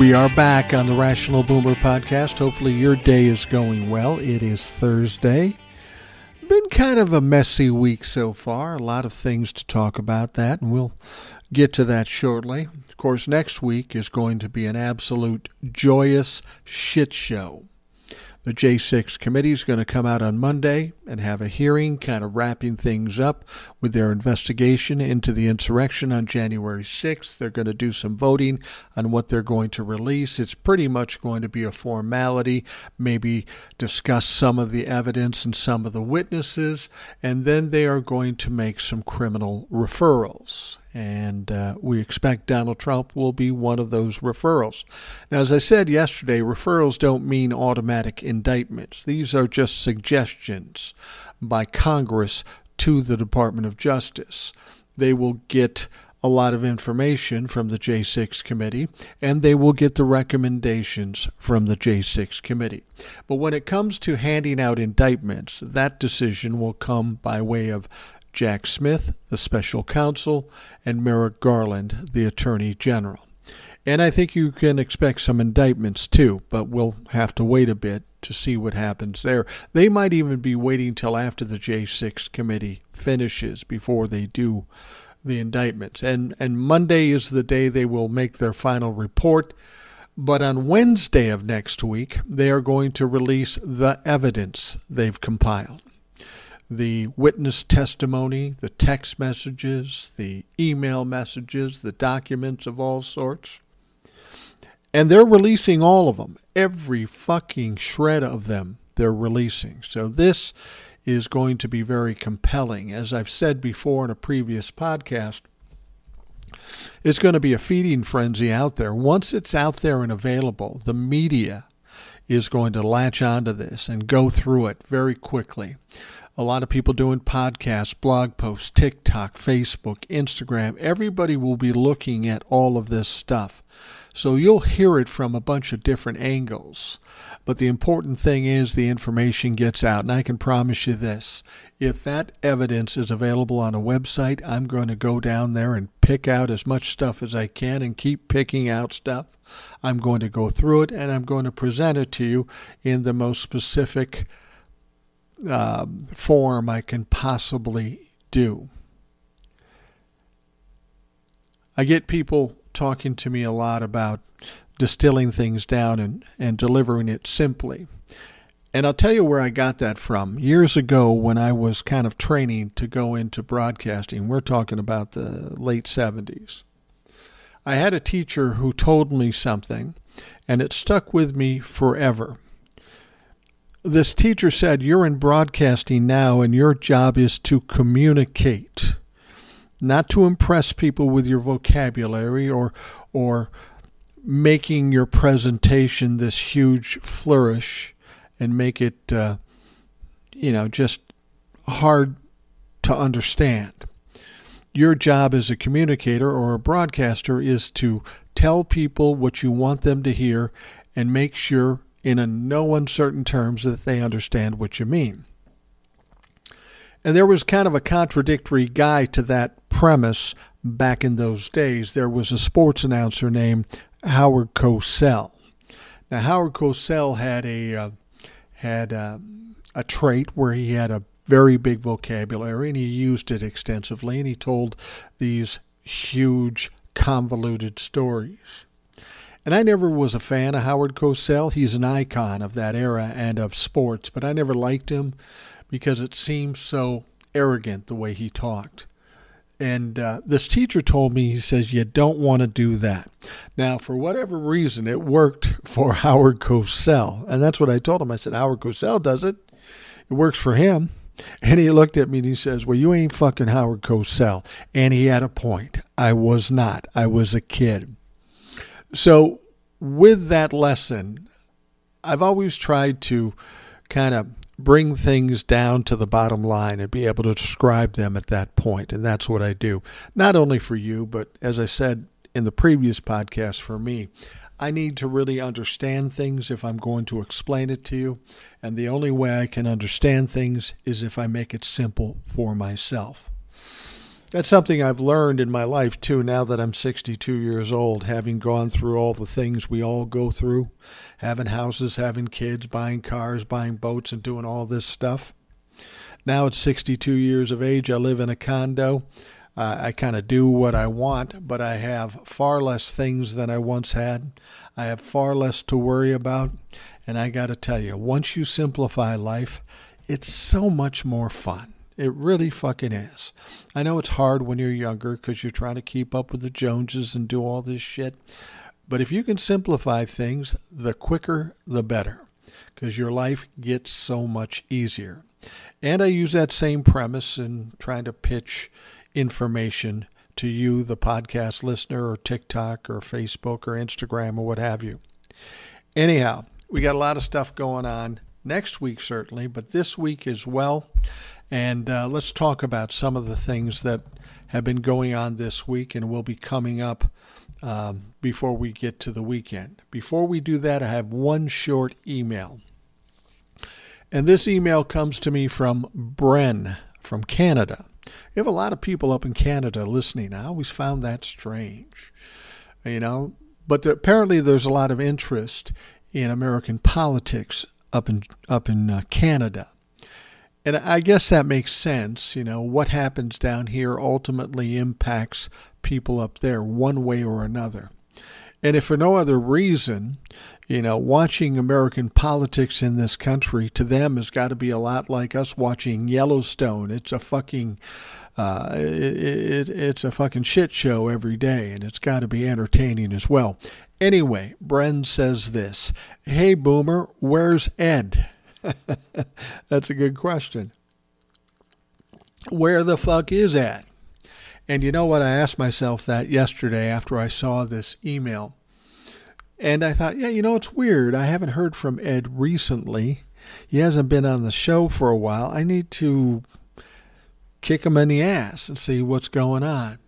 We are back on the Rational Boomer podcast. Hopefully, your day is going well. It is Thursday. Been kind of a messy week so far. A lot of things to talk about that, and we'll get to that shortly. Of course, next week is going to be an absolute joyous shit show. The J6 committee is going to come out on Monday and have a hearing, kind of wrapping things up with their investigation into the insurrection on January 6th. They're going to do some voting on what they're going to release. It's pretty much going to be a formality, maybe discuss some of the evidence and some of the witnesses, and then they are going to make some criminal referrals and uh, we expect Donald Trump will be one of those referrals. Now, as I said yesterday, referrals don't mean automatic indictments, these are just suggestions by Congress to the Department of Justice. They will get a lot of information from the J6 committee, and they will get the recommendations from the J6 committee. But when it comes to handing out indictments, that decision will come by way of Jack Smith, the special counsel, and Merrick Garland, the attorney general. And I think you can expect some indictments too, but we'll have to wait a bit to see what happens there. They might even be waiting till after the J6 committee finishes before they do the indictments. And and Monday is the day they will make their final report. But on Wednesday of next week, they are going to release the evidence they've compiled the witness testimony, the text messages, the email messages, the documents of all sorts. And they're releasing all of them. Every fucking shred of them they're releasing. So this is going to be very compelling. As I've said before in a previous podcast, it's going to be a feeding frenzy out there. Once it's out there and available, the media is going to latch onto this and go through it very quickly a lot of people doing podcasts, blog posts, TikTok, Facebook, Instagram. Everybody will be looking at all of this stuff. So you'll hear it from a bunch of different angles. But the important thing is the information gets out. And I can promise you this if that evidence is available on a website, I'm going to go down there and pick out as much stuff as I can and keep picking out stuff. I'm going to go through it and I'm going to present it to you in the most specific uh, form I can possibly do. I get people talking to me a lot about distilling things down and, and delivering it simply. And I'll tell you where I got that from. Years ago, when I was kind of training to go into broadcasting, we're talking about the late 70s, I had a teacher who told me something, and it stuck with me forever this teacher said, You're in broadcasting now, and your job is to communicate, not to impress people with your vocabulary or, or making your presentation this huge flourish and make it, uh, you know, just hard to understand. Your job as a communicator or a broadcaster is to tell people what you want them to hear and make sure in a no uncertain terms that they understand what you mean. And there was kind of a contradictory guy to that premise back in those days. There was a sports announcer named Howard Cosell. Now Howard Cosell had a uh, had a, uh, a trait where he had a very big vocabulary and he used it extensively and he told these huge convoluted stories. And I never was a fan of Howard Cosell. He's an icon of that era and of sports, but I never liked him because it seemed so arrogant the way he talked. And uh, this teacher told me, he says, you don't want to do that. Now, for whatever reason, it worked for Howard Cosell. And that's what I told him. I said, Howard Cosell does it. It works for him. And he looked at me and he says, Well, you ain't fucking Howard Cosell. And he had a point. I was not. I was a kid. So, with that lesson, I've always tried to kind of bring things down to the bottom line and be able to describe them at that point. And that's what I do. Not only for you, but as I said in the previous podcast for me, I need to really understand things if I'm going to explain it to you. And the only way I can understand things is if I make it simple for myself. That's something I've learned in my life too, now that I'm 62 years old, having gone through all the things we all go through having houses, having kids, buying cars, buying boats, and doing all this stuff. Now at 62 years of age, I live in a condo. Uh, I kind of do what I want, but I have far less things than I once had. I have far less to worry about. And I got to tell you, once you simplify life, it's so much more fun. It really fucking is. I know it's hard when you're younger because you're trying to keep up with the Joneses and do all this shit. But if you can simplify things, the quicker the better because your life gets so much easier. And I use that same premise in trying to pitch information to you, the podcast listener, or TikTok, or Facebook, or Instagram, or what have you. Anyhow, we got a lot of stuff going on next week, certainly, but this week as well. And uh, let's talk about some of the things that have been going on this week and will be coming up um, before we get to the weekend. Before we do that, I have one short email. And this email comes to me from Bren from Canada. You have a lot of people up in Canada listening. I always found that strange, you know. But the, apparently, there's a lot of interest in American politics up in up in uh, Canada. And I guess that makes sense. You know, what happens down here ultimately impacts people up there one way or another. And if for no other reason, you know, watching American politics in this country to them has got to be a lot like us watching Yellowstone. It's a fucking, uh, it, it, it's a fucking shit show every day, and it's got to be entertaining as well. Anyway, Bren says this Hey, Boomer, where's Ed? That's a good question. Where the fuck is Ed? And you know what? I asked myself that yesterday after I saw this email. And I thought, yeah, you know, it's weird. I haven't heard from Ed recently. He hasn't been on the show for a while. I need to kick him in the ass and see what's going on.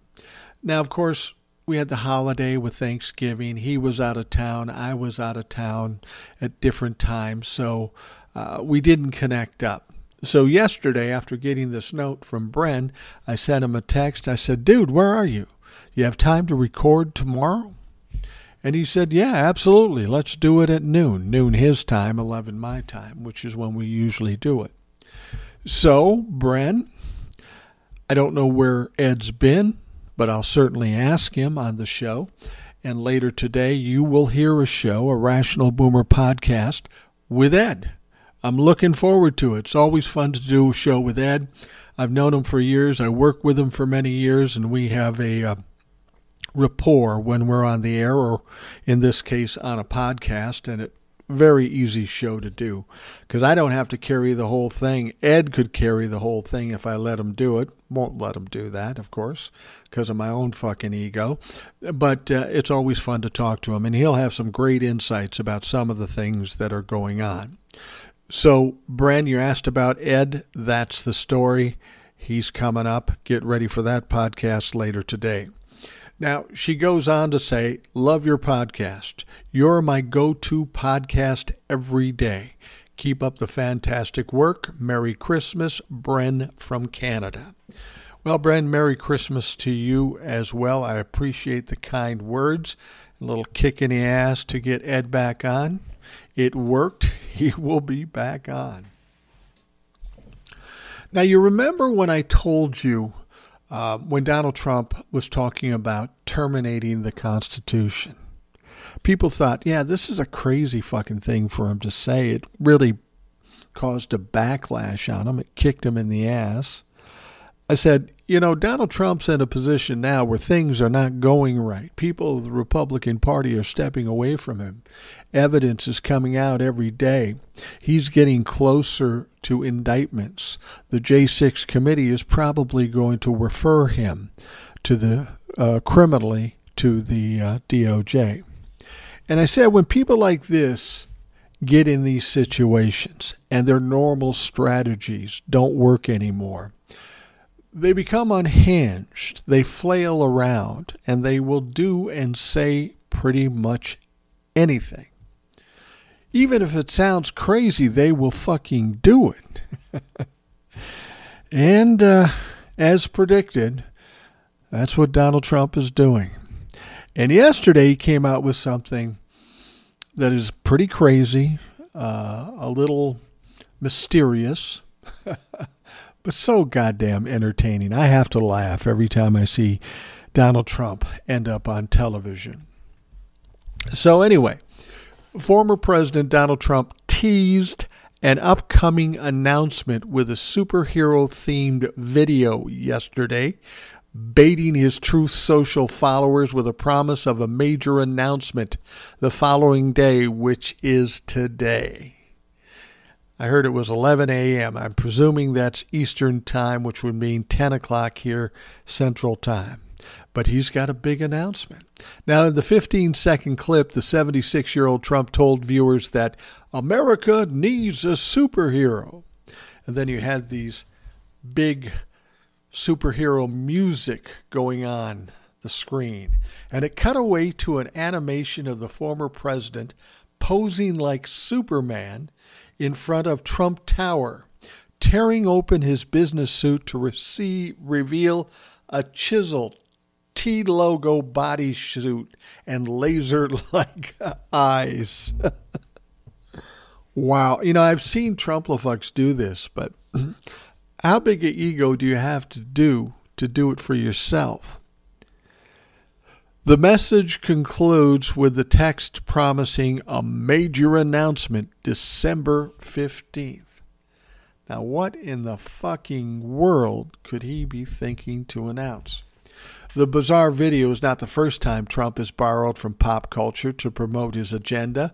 Now, of course, we had the holiday with Thanksgiving. He was out of town. I was out of town at different times. So uh, we didn't connect up. So yesterday, after getting this note from Bren, I sent him a text. I said, "Dude, where are you? You have time to record tomorrow?" And he said, "Yeah, absolutely. Let's do it at noon. Noon his time, 11 my time, which is when we usually do it." So, Bren, I don't know where Ed's been, but I'll certainly ask him on the show. And later today, you will hear a show, a Rational Boomer podcast with Ed. I'm looking forward to it. It's always fun to do a show with Ed. I've known him for years. I work with him for many years, and we have a uh, rapport when we're on the air, or in this case, on a podcast. And it very easy show to do because I don't have to carry the whole thing. Ed could carry the whole thing if I let him do it. Won't let him do that, of course, because of my own fucking ego. But uh, it's always fun to talk to him, and he'll have some great insights about some of the things that are going on. So, Bren, you asked about Ed. That's the story. He's coming up. Get ready for that podcast later today. Now, she goes on to say, Love your podcast. You're my go to podcast every day. Keep up the fantastic work. Merry Christmas, Bren from Canada. Well, Bren, Merry Christmas to you as well. I appreciate the kind words. A little kick in the ass to get Ed back on. It worked. He will be back on. Now, you remember when I told you uh, when Donald Trump was talking about terminating the Constitution? People thought, yeah, this is a crazy fucking thing for him to say. It really caused a backlash on him, it kicked him in the ass. I said, you know, Donald Trump's in a position now where things are not going right. People of the Republican Party are stepping away from him. Evidence is coming out every day. He's getting closer to indictments. The J6 committee is probably going to refer him to the uh, criminally to the uh, DOJ. And I said, when people like this get in these situations and their normal strategies don't work anymore. They become unhinged, they flail around, and they will do and say pretty much anything. Even if it sounds crazy, they will fucking do it. and uh, as predicted, that's what Donald Trump is doing. And yesterday he came out with something that is pretty crazy, uh, a little mysterious, but so goddamn entertaining. I have to laugh every time I see Donald Trump end up on television. So, anyway, former President Donald Trump teased an upcoming announcement with a superhero themed video yesterday baiting his Truth Social followers with a promise of a major announcement the following day, which is today. I heard it was 11 a.m. I'm presuming that's Eastern Time, which would mean 10 o'clock here Central Time. But he's got a big announcement. Now, in the 15 second clip, the 76 year old Trump told viewers that America needs a superhero. And then you had these big superhero music going on the screen. And it cut away to an animation of the former president posing like Superman in front of Trump Tower, tearing open his business suit to receive, reveal a chiseled T logo bodysuit and laser like eyes. wow. You know, I've seen Trumplefux do this, but how big an ego do you have to do to do it for yourself? The message concludes with the text promising a major announcement December 15th. Now, what in the fucking world could he be thinking to announce? The bizarre video is not the first time Trump has borrowed from pop culture to promote his agenda.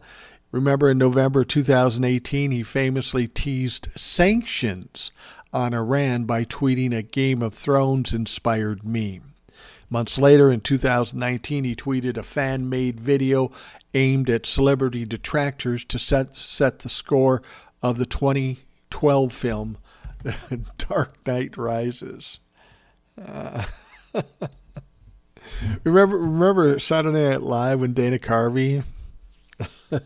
Remember, in November 2018, he famously teased sanctions on Iran by tweeting a Game of Thrones inspired meme. Months later, in 2019, he tweeted a fan made video aimed at celebrity detractors to set, set the score of the 2012 film Dark Knight Rises. Uh, remember, remember Saturday Night Live when Dana Carvey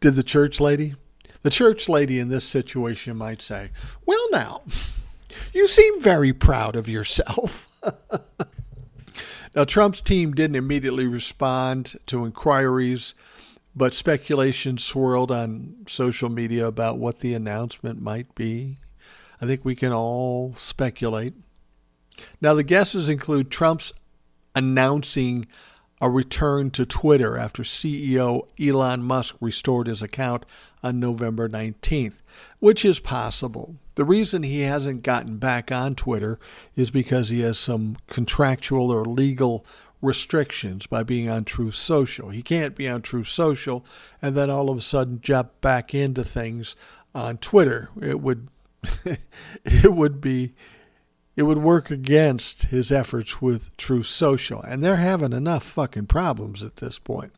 did the church lady? The church lady in this situation might say, Well, now, you seem very proud of yourself. now, Trump's team didn't immediately respond to inquiries, but speculation swirled on social media about what the announcement might be. I think we can all speculate. Now, the guesses include Trump's announcing a return to Twitter after CEO Elon Musk restored his account on November 19th, which is possible. The reason he hasn't gotten back on Twitter is because he has some contractual or legal restrictions by being on Truth Social. He can't be on Truth Social and then all of a sudden jump back into things on Twitter. It would it would be it would work against his efforts with Truth Social. And they're having enough fucking problems at this point.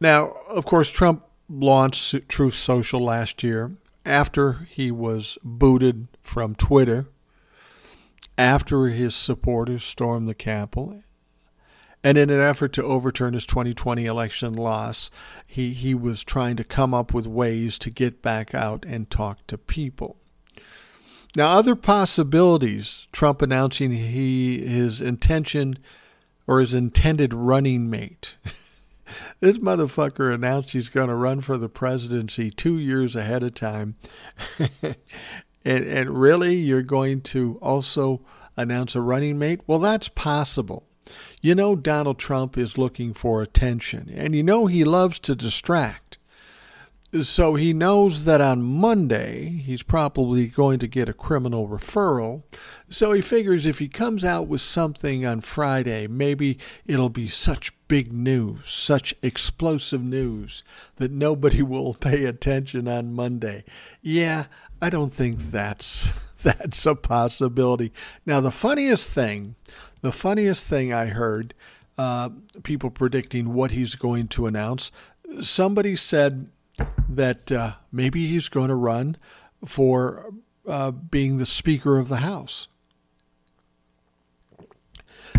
Now, of course, Trump launched Truth Social last year after he was booted from Twitter, after his supporters stormed the Capitol. And in an effort to overturn his 2020 election loss, he, he was trying to come up with ways to get back out and talk to people. Now, other possibilities Trump announcing he his intention or his intended running mate. this motherfucker announced he's going to run for the presidency two years ahead of time. and, and really, you're going to also announce a running mate? Well, that's possible. You know, Donald Trump is looking for attention, and you know he loves to distract. So he knows that on Monday he's probably going to get a criminal referral. So he figures if he comes out with something on Friday, maybe it'll be such big news, such explosive news that nobody will pay attention on Monday. Yeah, I don't think that's that's a possibility. Now the funniest thing, the funniest thing I heard uh, people predicting what he's going to announce somebody said that uh, maybe he's going to run for uh, being the Speaker of the House.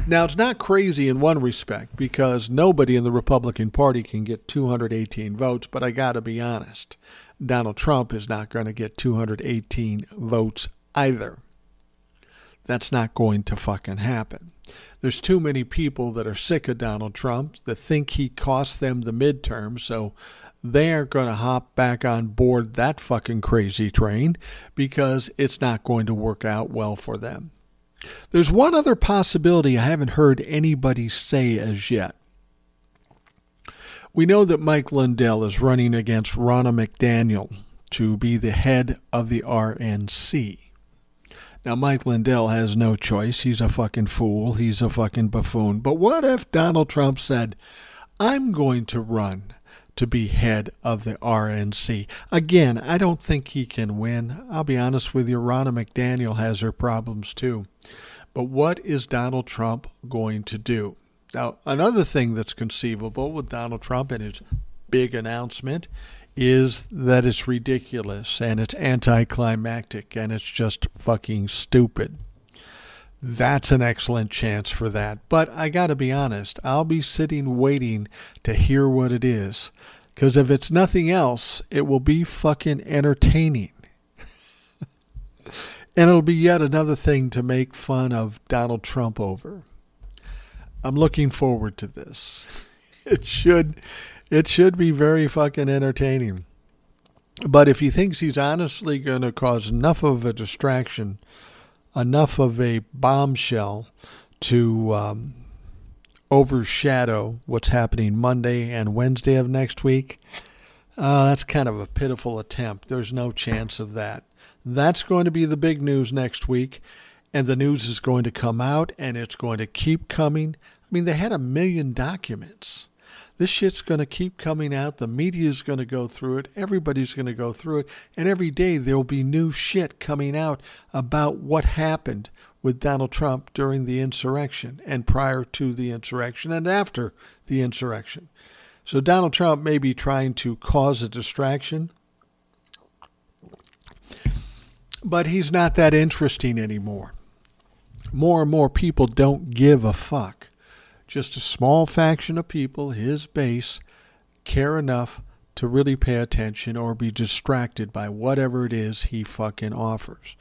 Now, it's not crazy in one respect because nobody in the Republican Party can get 218 votes, but I got to be honest. Donald Trump is not going to get 218 votes either. That's not going to fucking happen. There's too many people that are sick of Donald Trump that think he cost them the midterm, so they aren't going to hop back on board that fucking crazy train because it's not going to work out well for them. There's one other possibility I haven't heard anybody say as yet. We know that Mike Lindell is running against Ronna McDaniel to be the head of the RNC. Now, Mike Lindell has no choice. He's a fucking fool. He's a fucking buffoon. But what if Donald Trump said, I'm going to run to be head of the RNC? Again, I don't think he can win. I'll be honest with you, Ronna McDaniel has her problems too. But what is Donald Trump going to do? Now, another thing that's conceivable with Donald Trump and his big announcement is that it's ridiculous and it's anticlimactic and it's just fucking stupid. That's an excellent chance for that. But I got to be honest, I'll be sitting waiting to hear what it is. Because if it's nothing else, it will be fucking entertaining. and it'll be yet another thing to make fun of Donald Trump over. I'm looking forward to this. It should it should be very fucking entertaining. But if he thinks he's honestly going to cause enough of a distraction, enough of a bombshell to um, overshadow what's happening Monday and Wednesday of next week, uh, that's kind of a pitiful attempt. There's no chance of that. That's going to be the big news next week, and the news is going to come out and it's going to keep coming. I mean, they had a million documents. This shit's going to keep coming out. The media is going to go through it. Everybody's going to go through it. And every day there will be new shit coming out about what happened with Donald Trump during the insurrection and prior to the insurrection and after the insurrection. So Donald Trump may be trying to cause a distraction but he's not that interesting anymore. More and more people don't give a fuck. Just a small faction of people, his base, care enough to really pay attention or be distracted by whatever it is he fucking offers.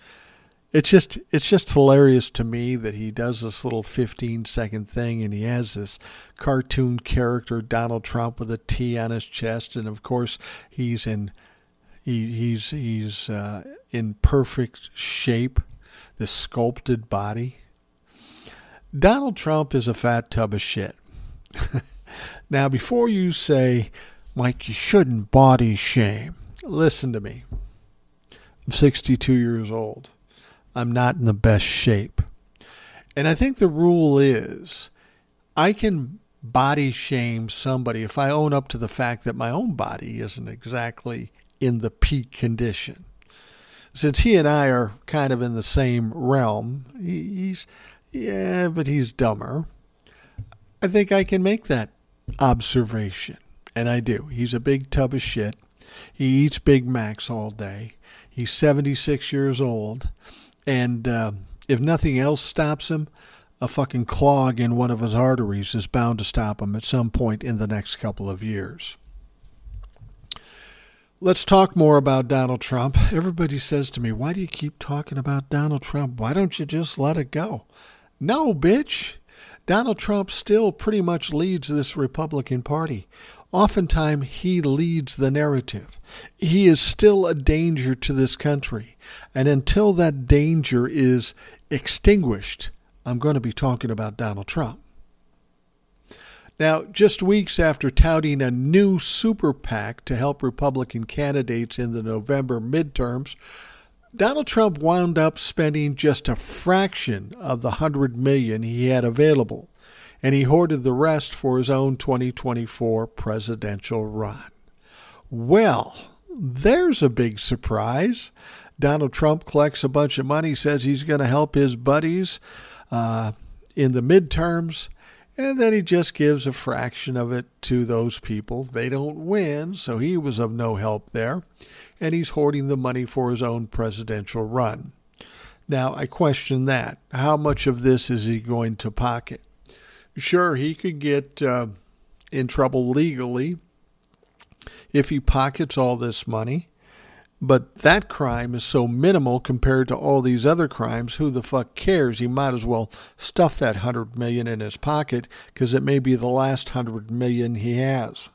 It's just it's just hilarious to me that he does this little 15 second thing and he has this cartoon character Donald Trump with a T on his chest and of course he's in he, he's he's uh, in perfect shape, this sculpted body. Donald Trump is a fat tub of shit. now, before you say, Mike, you shouldn't body shame, listen to me. I'm 62 years old. I'm not in the best shape. And I think the rule is I can body shame somebody if I own up to the fact that my own body isn't exactly in the peak condition. Since he and I are kind of in the same realm, he's, yeah, but he's dumber. I think I can make that observation. And I do. He's a big tub of shit. He eats Big Macs all day. He's 76 years old. And uh, if nothing else stops him, a fucking clog in one of his arteries is bound to stop him at some point in the next couple of years. Let's talk more about Donald Trump. Everybody says to me, Why do you keep talking about Donald Trump? Why don't you just let it go? No, bitch. Donald Trump still pretty much leads this Republican Party. Oftentimes, he leads the narrative. He is still a danger to this country. And until that danger is extinguished, I'm going to be talking about Donald Trump. Now, just weeks after touting a new super PAC to help Republican candidates in the November midterms, Donald Trump wound up spending just a fraction of the 100 million he had available, and he hoarded the rest for his own 2024 presidential run. Well, there's a big surprise. Donald Trump collects a bunch of money, says he's going to help his buddies uh, in the midterms, And then he just gives a fraction of it to those people. They don't win, so he was of no help there. And he's hoarding the money for his own presidential run. Now, I question that. How much of this is he going to pocket? Sure, he could get uh, in trouble legally if he pockets all this money. But that crime is so minimal compared to all these other crimes. Who the fuck cares? He might as well stuff that hundred million in his pocket because it may be the last hundred million he has.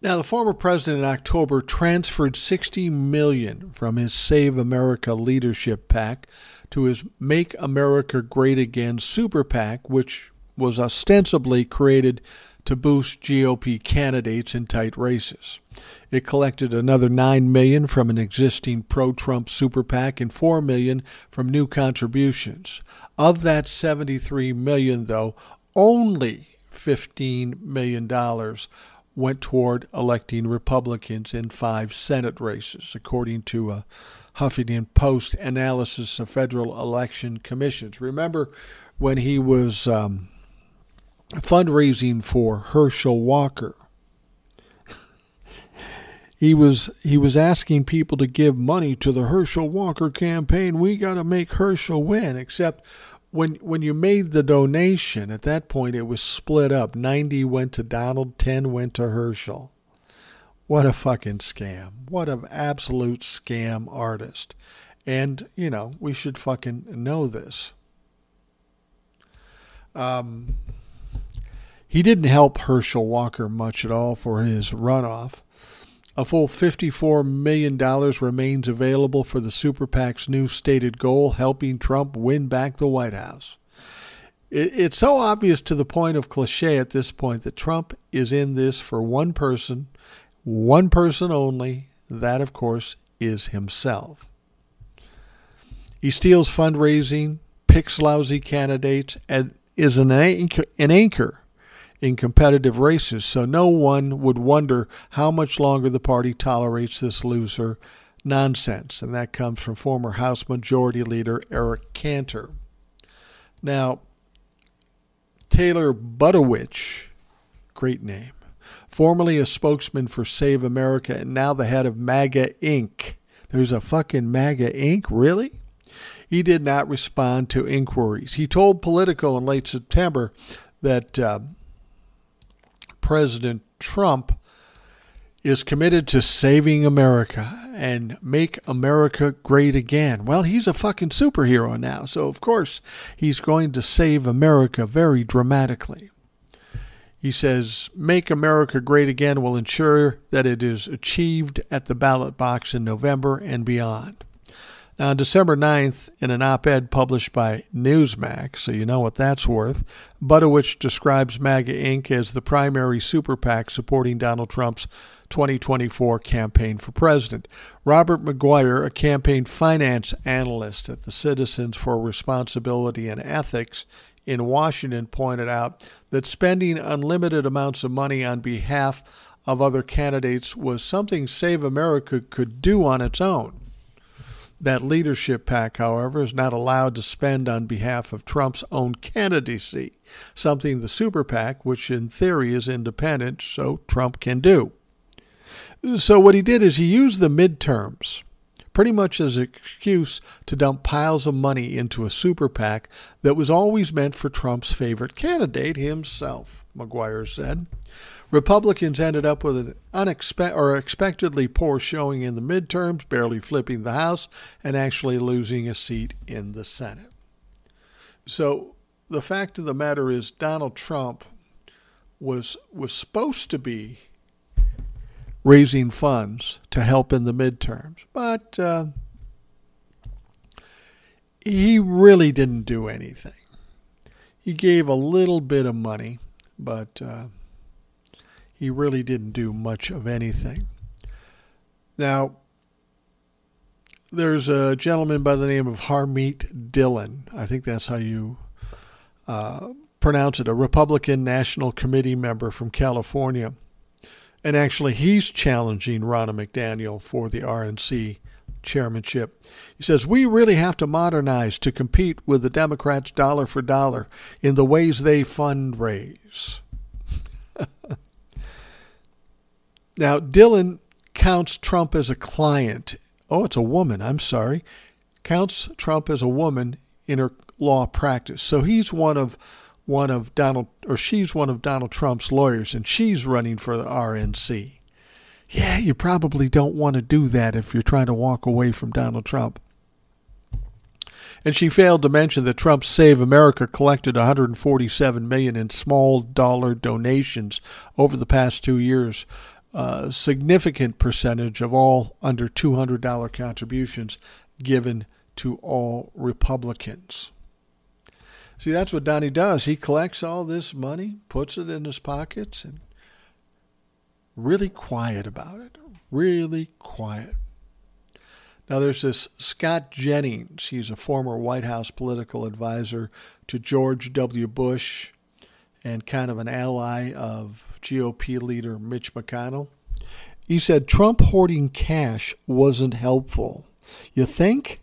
Now, the former president in October transferred 60 million from his Save America leadership PAC to his Make America Great Again super PAC, which was ostensibly created to boost GOP candidates in tight races. It collected another 9 million from an existing pro-Trump super PAC and 4 million from new contributions. Of that 73 million though, only 15 million dollars went toward electing Republicans in five Senate races, according to a Huffington Post analysis of federal election commissions. Remember when he was um, fundraising for Herschel Walker. he was he was asking people to give money to the Herschel Walker campaign. We got to make Herschel win. Except when when you made the donation, at that point it was split up. Ninety went to Donald, ten went to Herschel. What a fucking scam! What an absolute scam artist. And you know we should fucking know this. Um, he didn't help Herschel Walker much at all for his runoff. A full $54 million remains available for the Super PAC's new stated goal, helping Trump win back the White House. It's so obvious to the point of cliche at this point that Trump is in this for one person, one person only. That, of course, is himself. He steals fundraising, picks lousy candidates, and is an anchor, an anchor in competitive races, so no one would wonder how much longer the party tolerates this loser nonsense. And that comes from former House Majority Leader Eric Cantor. Now, Taylor Budowich, great name, formerly a spokesman for Save America and now the head of MAGA Inc. There's a fucking MAGA Inc., really? He did not respond to inquiries. He told Politico in late September that uh, President Trump is committed to saving America and make America great again. Well, he's a fucking superhero now, so of course he's going to save America very dramatically. He says, Make America Great Again will ensure that it is achieved at the ballot box in November and beyond. Now, on December 9th, in an op ed published by Newsmax, so you know what that's worth, Budowich describes MAGA Inc. as the primary super PAC supporting Donald Trump's 2024 campaign for president. Robert Maguire, a campaign finance analyst at the Citizens for Responsibility and Ethics in Washington, pointed out that spending unlimited amounts of money on behalf of other candidates was something Save America could do on its own. That leadership pack, however, is not allowed to spend on behalf of Trump's own candidacy, something the super PAC, which in theory is independent, so Trump can do. So, what he did is he used the midterms pretty much as an excuse to dump piles of money into a super PAC that was always meant for Trump's favorite candidate, himself, Maguire said. Republicans ended up with an unexpected or expectedly poor showing in the midterms, barely flipping the House and actually losing a seat in the Senate. So the fact of the matter is Donald Trump was was supposed to be raising funds to help in the midterms, but uh, he really didn't do anything. He gave a little bit of money, but uh, he really didn't do much of anything. Now, there's a gentleman by the name of Harmeet Dhillon. I think that's how you uh, pronounce it, a Republican National Committee member from California. And actually, he's challenging Ronna McDaniel for the RNC chairmanship. He says, We really have to modernize to compete with the Democrats dollar for dollar in the ways they fundraise. now, Dhillon counts Trump as a client. Oh, it's a woman, I'm sorry. Counts Trump as a woman in her law practice. So he's one of one of Donald or she's one of Donald Trump's lawyers and she's running for the RNC. Yeah, you probably don't want to do that if you're trying to walk away from Donald Trump. And she failed to mention that Trump's Save America collected 147 million in small dollar donations over the past 2 years, a significant percentage of all under $200 contributions given to all Republicans. See, that's what Donnie does. He collects all this money, puts it in his pockets, and really quiet about it. Really quiet. Now, there's this Scott Jennings. He's a former White House political advisor to George W. Bush and kind of an ally of GOP leader Mitch McConnell. He said Trump hoarding cash wasn't helpful. You think?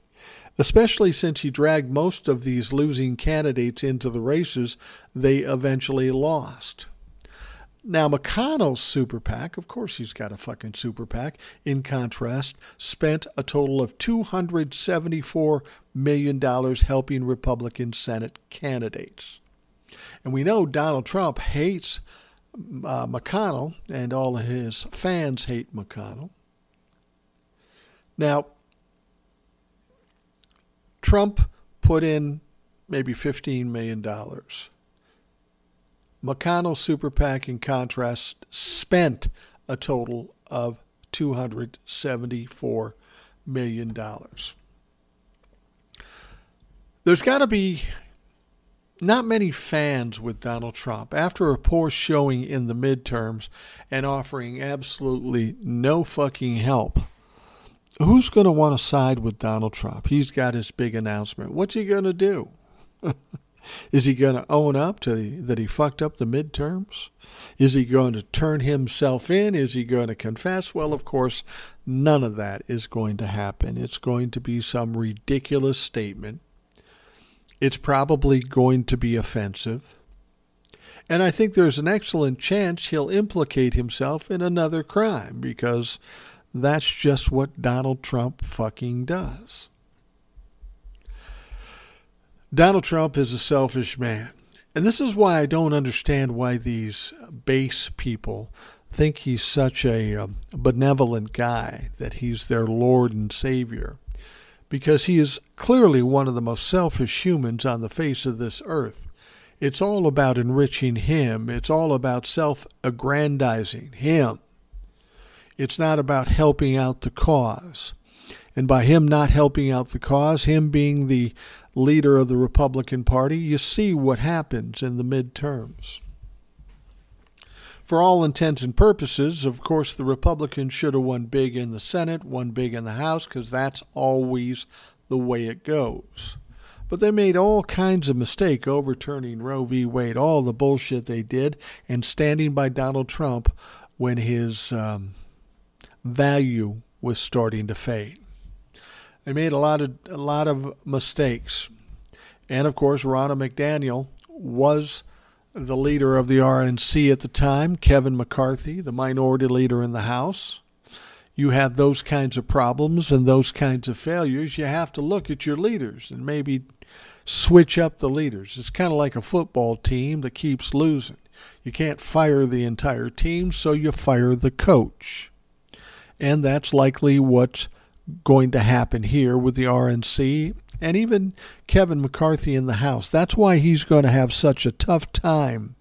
Especially since he dragged most of these losing candidates into the races they eventually lost. Now, McConnell's super PAC, of course he's got a fucking super PAC, in contrast, spent a total of $274 million helping Republican Senate candidates. And we know Donald Trump hates uh, McConnell, and all of his fans hate McConnell. Now, Trump put in maybe $15 million McConnell Super PAC, in contrast, spent a total of $274 million. There's got to be not many fans with Donald Trump. After a poor showing in the midterms and offering absolutely no fucking help, who's going to want to side with Donald Trump? He's got his big announcement. What's he going to do? Is he going to own up to that he fucked up the midterms? Is he going to turn himself in? Is he going to confess? Well, of course, none of that is going to happen. It's going to be some ridiculous statement. It's probably going to be offensive. And I think there's an excellent chance he'll implicate himself in another crime because that's just what Donald Trump fucking does. Donald Trump is a selfish man. And this is why I don't understand why these base people think he's such a um, benevolent guy, that he's their Lord and Savior. Because he is clearly one of the most selfish humans on the face of this earth. It's all about enriching him, it's all about self aggrandizing him. It's not about helping out the cause. And by him not helping out the cause, him being the leader of the Republican Party, you see what happens in the midterms. For all intents and purposes, of course, the Republicans should have won big in the Senate, won big in the House, because that's always the way it goes. But they made all kinds of mistake overturning Roe v. Wade, all the bullshit they did, and standing by Donald Trump when his um, value was starting to fade. They made a lot of a lot of mistakes, and of course, Ronna McDaniel was the leader of the RNC at the time. Kevin McCarthy, the minority leader in the House. You have those kinds of problems and those kinds of failures. You have to look at your leaders and maybe switch up the leaders. It's kind of like a football team that keeps losing. You can't fire the entire team, so you fire the coach. And that's likely what's going to happen here with the RNC and even Kevin McCarthy in the House. That's why he's going to have such a tough time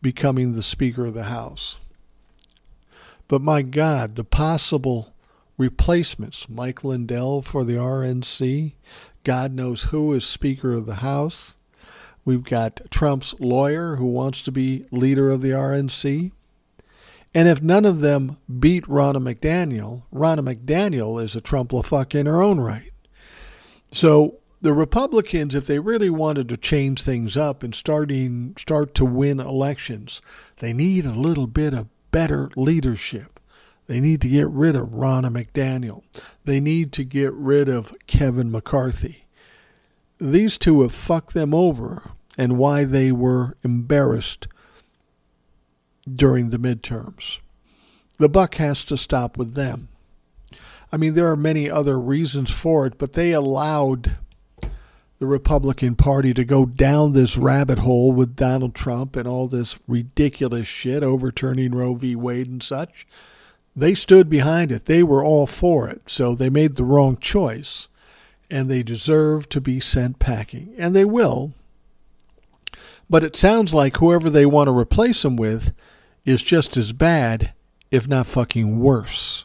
becoming the Speaker of the House. But my God, the possible replacements Mike Lindell for the RNC, God knows who is Speaker of the House. We've got Trump's lawyer who wants to be leader of the RNC. And if none of them beat Ronna McDaniel, Ronna McDaniel is a Trump-la-fuck in her own right. So the Republicans, if they really wanted to change things up and starting start to win elections, they need a little bit of better leadership. They need to get rid of Ronna McDaniel. They need to get rid of Kevin McCarthy. These two have fucked them over and why they were embarrassed during the midterms. The buck has to stop with them. I mean, there are many other reasons for it, but they allowed the Republican Party to go down this rabbit hole with Donald Trump and all this ridiculous shit, overturning Roe v. Wade and such. They stood behind it. They were all for it. So they made the wrong choice. And they deserve to be sent packing. And they will. But it sounds like whoever they want to replace them with is just as bad, if not fucking worse.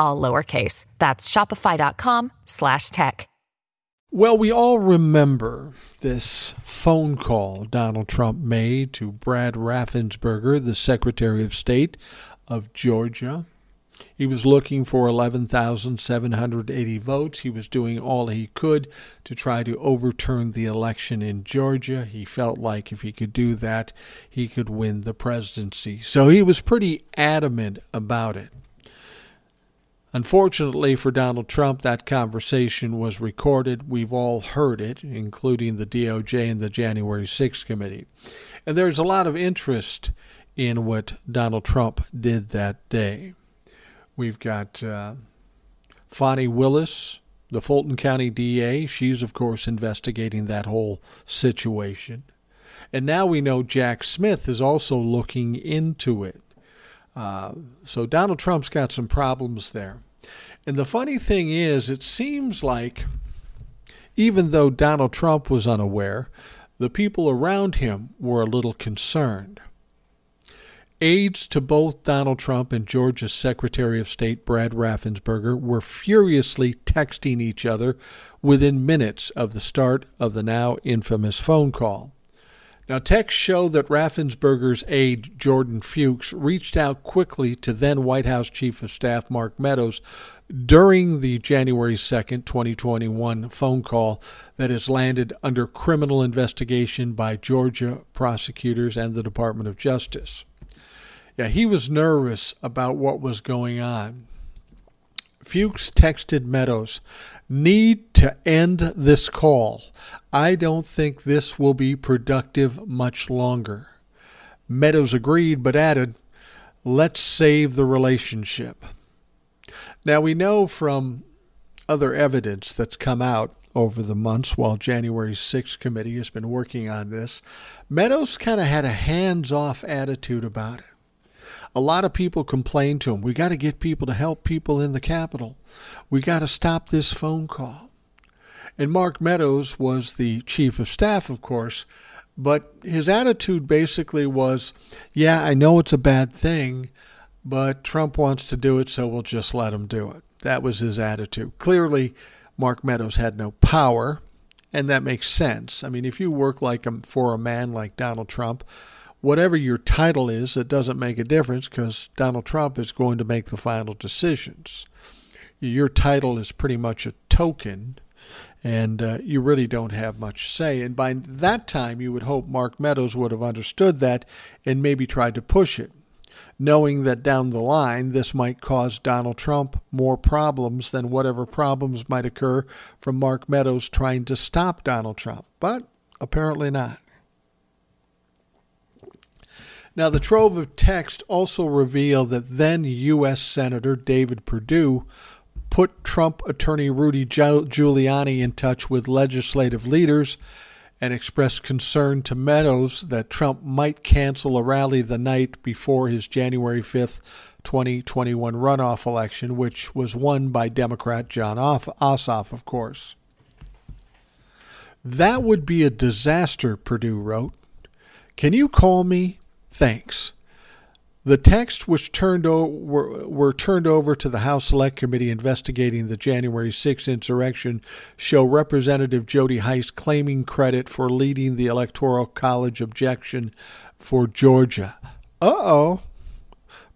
all lowercase. That's shopify.com slash tech. Well, we all remember this phone call Donald Trump made to Brad Raffensperger, the Secretary of State of Georgia. He was looking for 11,780 votes. He was doing all he could to try to overturn the election in Georgia. He felt like if he could do that, he could win the presidency. So he was pretty adamant about it. Unfortunately for Donald Trump, that conversation was recorded. We've all heard it, including the DOJ and the January 6th committee. And there's a lot of interest in what Donald Trump did that day. We've got uh, Fani Willis, the Fulton County DA. She's, of course, investigating that whole situation. And now we know Jack Smith is also looking into it. Uh, so Donald Trump's got some problems there. And the funny thing is, it seems like even though Donald Trump was unaware, the people around him were a little concerned. Aides to both Donald Trump and Georgia's Secretary of State Brad Raffensperger were furiously texting each other within minutes of the start of the now infamous phone call. Now, texts show that Raffensperger's aide, Jordan Fuchs, reached out quickly to then White House Chief of Staff Mark Meadows during the January 2nd, 2021 phone call that has landed under criminal investigation by Georgia prosecutors and the Department of Justice. Yeah, he was nervous about what was going on. Fuchs texted Meadows, Need to end this call. I don't think this will be productive much longer. Meadows agreed, but added, Let's save the relationship. Now, we know from other evidence that's come out over the months while January 6th committee has been working on this, Meadows kind of had a hands off attitude about it a lot of people complain to him. We got to get people to help people in the Capitol. We got to stop this phone call. And Mark Meadows was the chief of staff, of course, but his attitude basically was, yeah, I know it's a bad thing, but Trump wants to do it, so we'll just let him do it. That was his attitude. Clearly, Mark Meadows had no power, and that makes sense. I mean, if you work like a, for a man like Donald Trump, whatever your title is, it doesn't make a difference because Donald Trump is going to make the final decisions. Your title is pretty much a token, and uh, you really don't have much say. And by that time, you would hope Mark Meadows would have understood that and maybe tried to push it, knowing that down the line this might cause Donald Trump more problems than whatever problems might occur from Mark Meadows trying to stop Donald Trump. But apparently not. Now, the trove of text also revealed that then U.S. Senator David Perdue put Trump attorney Rudy Giuliani in touch with legislative leaders and expressed concern to Meadows that Trump might cancel a rally the night before his January 5th, 2021 runoff election, which was won by Democrat Jon Ossoff, of course. That would be a disaster, Perdue wrote. Can you call me Thanks. The texts which turned o- were, were turned over to the House Select Committee investigating the January 6 insurrection show Representative Jody Hice claiming credit for leading the Electoral College objection for Georgia. Uh oh.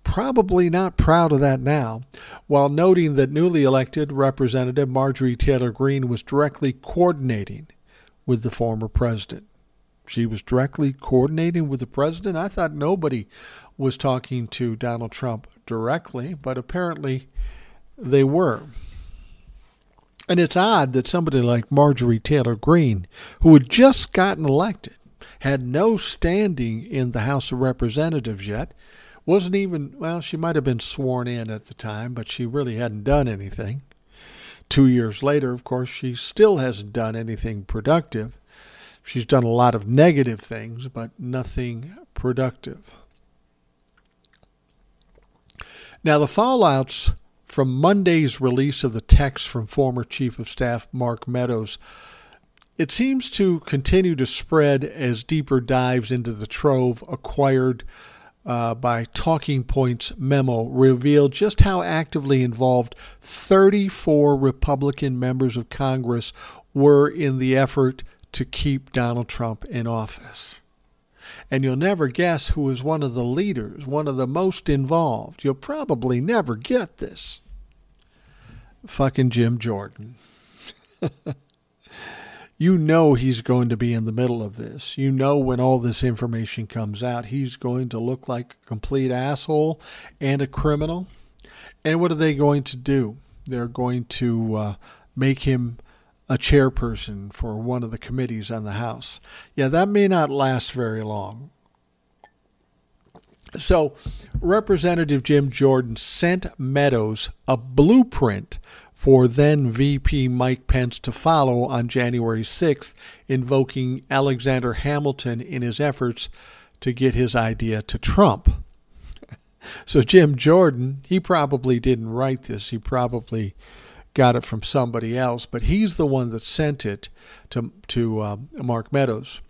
Probably not proud of that now, while noting that newly elected Representative Marjorie Taylor Greene was directly coordinating with the former president. She was directly coordinating with the president. I thought nobody was talking to Donald Trump directly, but apparently they were. And it's odd that somebody like Marjorie Taylor Greene, who had just gotten elected, had no standing in the House of Representatives yet, wasn't even, well, she might have been sworn in at the time, but she really hadn't done anything. Two years later, of course, she still hasn't done anything productive. She's done a lot of negative things, but nothing productive. Now, the fallouts from Monday's release of the text from former Chief of Staff Mark Meadows, it seems to continue to spread as deeper dives into the trove acquired uh, by Talking Points memo reveal just how actively involved 34 Republican members of Congress were in the effort to keep Donald Trump in office and you'll never guess who was one of the leaders, one of the most involved. You'll probably never get this. Fucking Jim Jordan. you know he's going to be in the middle of this. You know when all this information comes out, he's going to look like a complete asshole and a criminal. And what are they going to do? They're going to uh, make him a chairperson for one of the committees on the House. Yeah, that may not last very long. So, Representative Jim Jordan sent Meadows a blueprint for then VP Mike Pence to follow on January 6th, invoking Alexander Hamilton in his efforts to get his idea to Trump. So, Jim Jordan, he probably didn't write this. He probably got it from somebody else, but he's the one that sent it to to uh, Mark Meadows.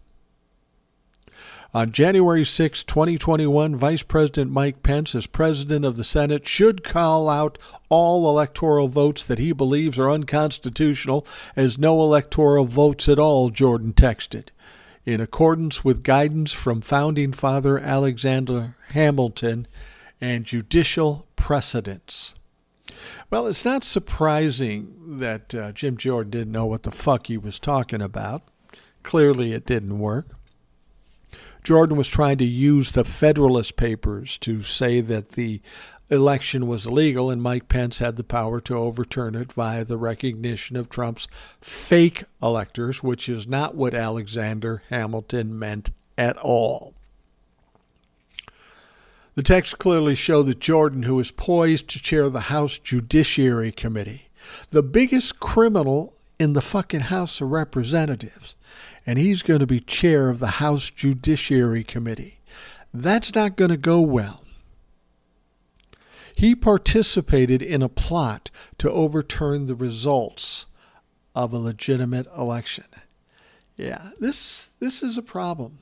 On January 6, 2021, Vice President Mike Pence, as President of the Senate, should call out all electoral votes that he believes are unconstitutional as no electoral votes at all, Jordan texted. In accordance with guidance from founding father Alexander Hamilton and judicial precedents. Well, it's not surprising that uh, Jim Jordan didn't know what the fuck he was talking about. Clearly, it didn't work. Jordan was trying to use the Federalist Papers to say that the election was illegal, and Mike Pence had the power to overturn it via the recognition of Trump's fake electors, which is not what Alexander Hamilton meant at all. The text clearly show that Jordan, who is poised to chair the House Judiciary Committee, the biggest criminal in the fucking House of Representatives, and he's going to be chair of the House Judiciary Committee. That's not going to go well. He participated in a plot to overturn the results of a legitimate election. Yeah, this this is a problem.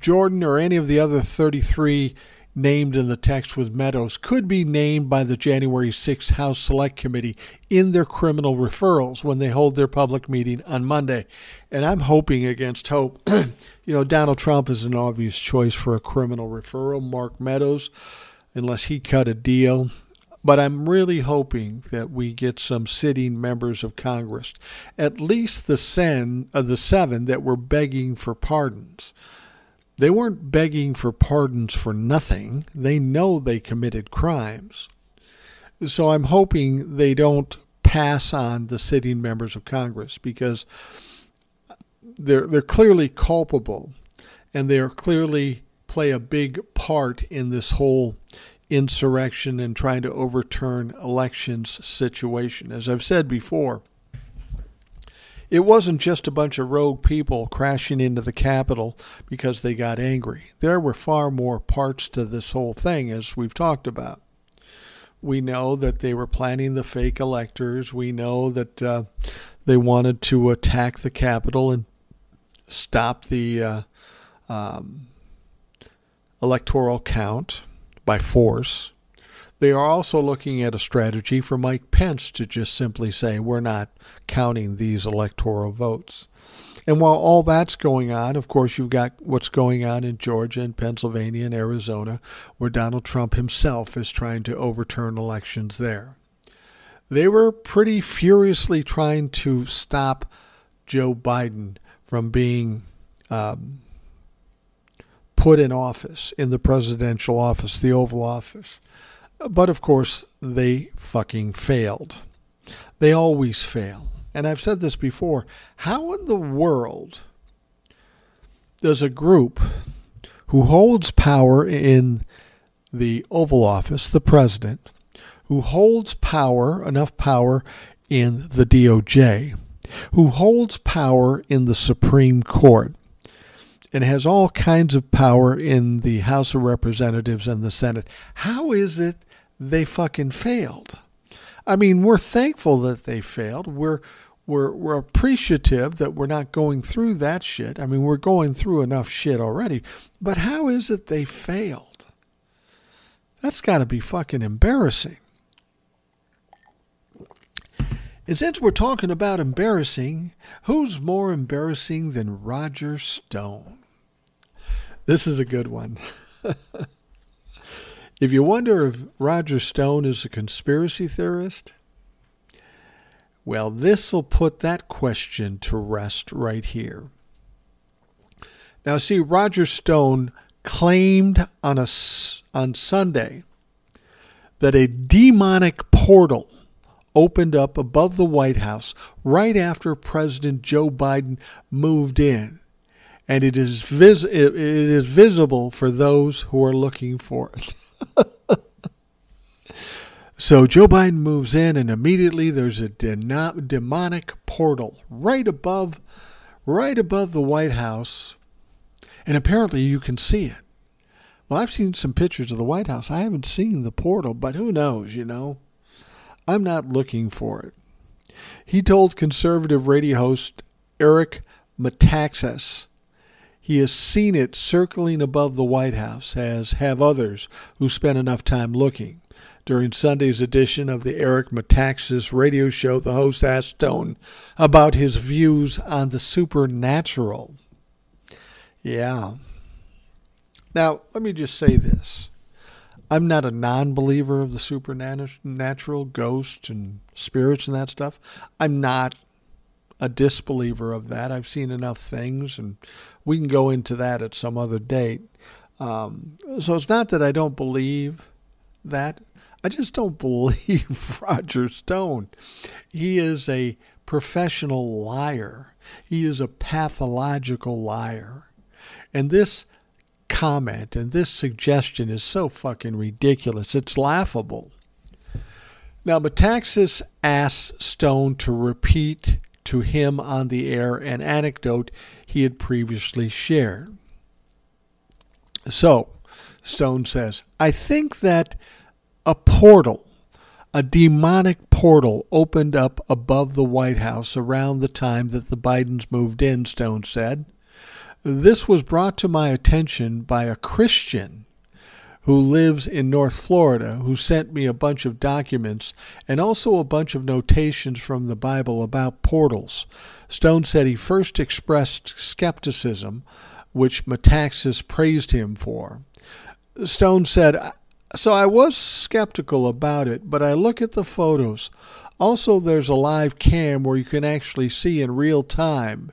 Jordan or any of the other 33 named in the text with Meadows could be named by the January 6th House Select Committee in their criminal referrals when they hold their public meeting on Monday. And I'm hoping against hope. you know, Donald Trump is an obvious choice for a criminal referral. Mark Meadows, unless he cut a deal. But I'm really hoping that we get some sitting members of Congress, at least the, sen, uh, the seven that were begging for pardons. They weren't begging for pardons for nothing. They know they committed crimes. So I'm hoping they don't pass on the sitting members of Congress because they're they're clearly culpable and they're clearly play a big part in this whole insurrection and trying to overturn elections situation. As I've said before, it wasn't just a bunch of rogue people crashing into the Capitol because they got angry. There were far more parts to this whole thing, as we've talked about. We know that they were planning the fake electors. We know that uh, they wanted to attack the Capitol and stop the uh, um, electoral count by force. They are also looking at a strategy for Mike Pence to just simply say, we're not counting these electoral votes. And while all that's going on, of course, you've got what's going on in Georgia and Pennsylvania and Arizona, where Donald Trump himself is trying to overturn elections there. They were pretty furiously trying to stop Joe Biden from being um, put in office, in the presidential office, the Oval Office. But of course, they fucking failed. They always fail. And I've said this before how in the world does a group who holds power in the Oval Office, the president, who holds power, enough power in the DOJ, who holds power in the Supreme Court, and has all kinds of power in the House of Representatives and the Senate. How is it they fucking failed? I mean, we're thankful that they failed. We're we're we're appreciative that we're not going through that shit. I mean, we're going through enough shit already. But how is it they failed? That's got to be fucking embarrassing. And since we're talking about embarrassing, who's more embarrassing than Roger Stone? This is a good one. if you wonder if Roger Stone is a conspiracy theorist, well, this will put that question to rest right here. Now, see, Roger Stone claimed on, a, on Sunday that a demonic portal opened up above the White House right after President Joe Biden moved in. And it is, vis- it is visible for those who are looking for it. so Joe Biden moves in, and immediately there's a demonic portal right above, right above the White House, and apparently you can see it. Well, I've seen some pictures of the White House. I haven't seen the portal, but who knows, you know? I'm not looking for it. He told conservative radio host Eric Metaxas he has seen it circling above the White House, as have others who spent enough time looking. During Sunday's edition of the Eric Metaxas radio show, the host asked Stone about his views on the supernatural. Yeah. Now, let me just say this. I'm not a non believer of the supernatural, ghosts and spirits and that stuff. I'm not a disbeliever of that. I've seen enough things, and we can go into that at some other date. Um, so it's not that I don't believe that. I just don't believe Roger Stone. He is a professional liar. He is a pathological liar. And this comment and this suggestion is so fucking ridiculous. It's laughable. Now, Metaxas asks Stone to repeat to him on the air an anecdote he had previously shared. So, Stone says, I think that a portal, a demonic portal, opened up above the White House around the time that the Bidens moved in, Stone said. This was brought to my attention by a Christian who lives in North Florida, who sent me a bunch of documents and also a bunch of notations from the Bible about portals. Stone said he first expressed skepticism, which Metaxas praised him for. Stone said, So I was skeptical about it, but I look at the photos. Also, there's a live cam where you can actually see in real time.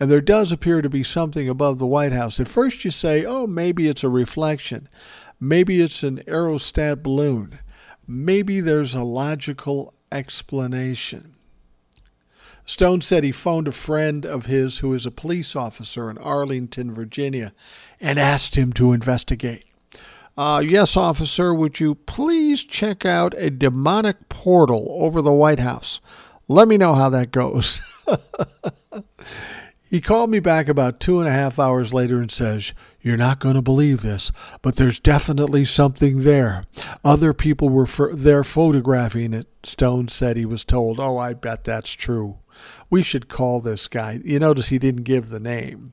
And there does appear to be something above the White House. At first, you say, oh, maybe it's a reflection. Maybe it's an aerostat balloon. Maybe there's a logical explanation. Stone said he phoned a friend of his who is a police officer in Arlington, Virginia, and asked him to investigate. Uh, yes, officer, would you please check out a demonic portal over the White House? Let me know how that goes. He called me back about two and a half hours later and says, You're not going to believe this, but there's definitely something there. Other people were there photographing it. Stone said he was told, Oh, I bet that's true. We should call this guy. You notice he didn't give the name.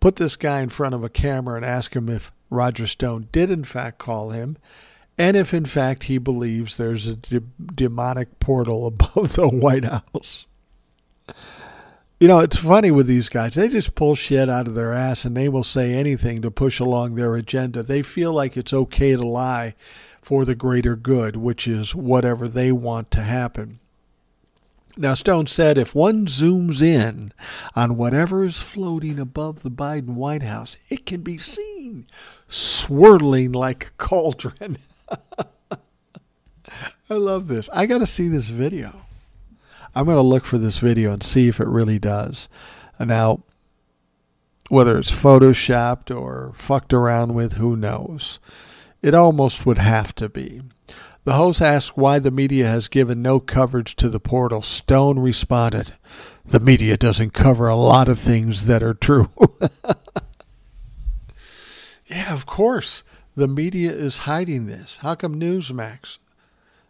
Put this guy in front of a camera and ask him if Roger Stone did in fact call him, and if in fact he believes there's a de- demonic portal above the White House. You know, it's funny with these guys. They just pull shit out of their ass and they will say anything to push along their agenda. They feel like it's okay to lie for the greater good, which is whatever they want to happen. Now, Stone said if one zooms in on whatever is floating above the Biden White House, it can be seen swirling like a cauldron. I love this. I got to see this video. I'm going to look for this video and see if it really does. Now, whether it's photoshopped or fucked around with, who knows? It almost would have to be. The host asked why the media has given no coverage to the portal. Stone responded, The media doesn't cover a lot of things that are true. yeah, of course. The media is hiding this. How come Newsmax,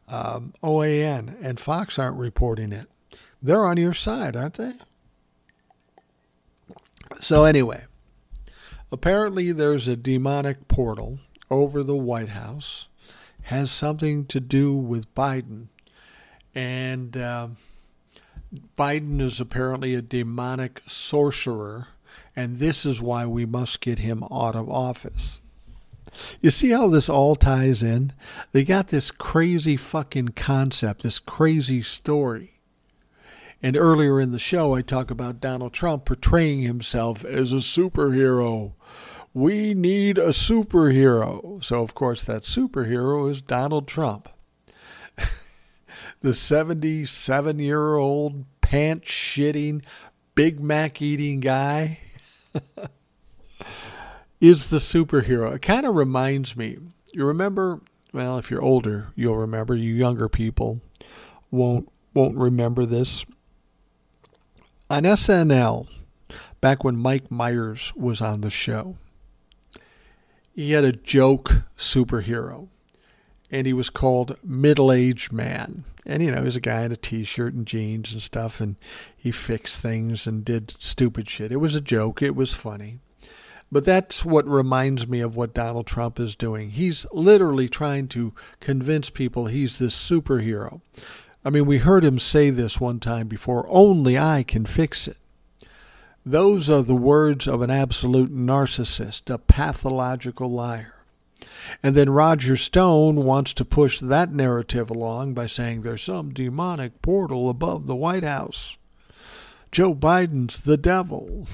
um, OAN, and Fox aren't reporting it? They're on your side, aren't they? So, anyway, apparently there's a demonic portal over the White House, has something to do with Biden. And uh, Biden is apparently a demonic sorcerer, and this is why we must get him out of office. You see how this all ties in? They got this crazy fucking concept, this crazy story. And earlier in the show, I talk about Donald Trump portraying himself as a superhero. We need a superhero. So, of course, that superhero is Donald Trump. the 77 year old pants shitting, Big Mac eating guy is the superhero. It kind of reminds me. You remember, well, if you're older, you'll remember. You younger people won't won't remember this on SNL, back when Mike Myers was on the show, he had a joke superhero, and he was called Middle Aged Man. And, you know, he was a guy in a t shirt and jeans and stuff, and he fixed things and did stupid shit. It was a joke, it was funny. But that's what reminds me of what Donald Trump is doing. He's literally trying to convince people he's this superhero. I mean, we heard him say this one time before only I can fix it. Those are the words of an absolute narcissist, a pathological liar. And then Roger Stone wants to push that narrative along by saying there's some demonic portal above the White House. Joe Biden's the devil.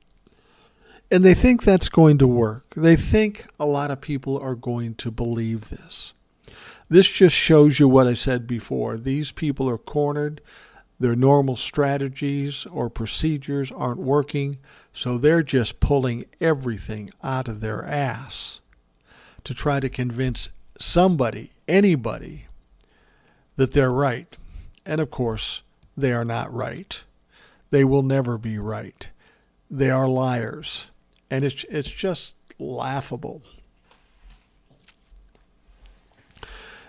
and they think that's going to work. They think a lot of people are going to believe this. This just shows you what I said before. These people are cornered. Their normal strategies or procedures aren't working, so they're just pulling everything out of their ass to try to convince somebody, anybody, that they're right. And of course, they are not right. They will never be right. They are liars. And it's, it's just laughable.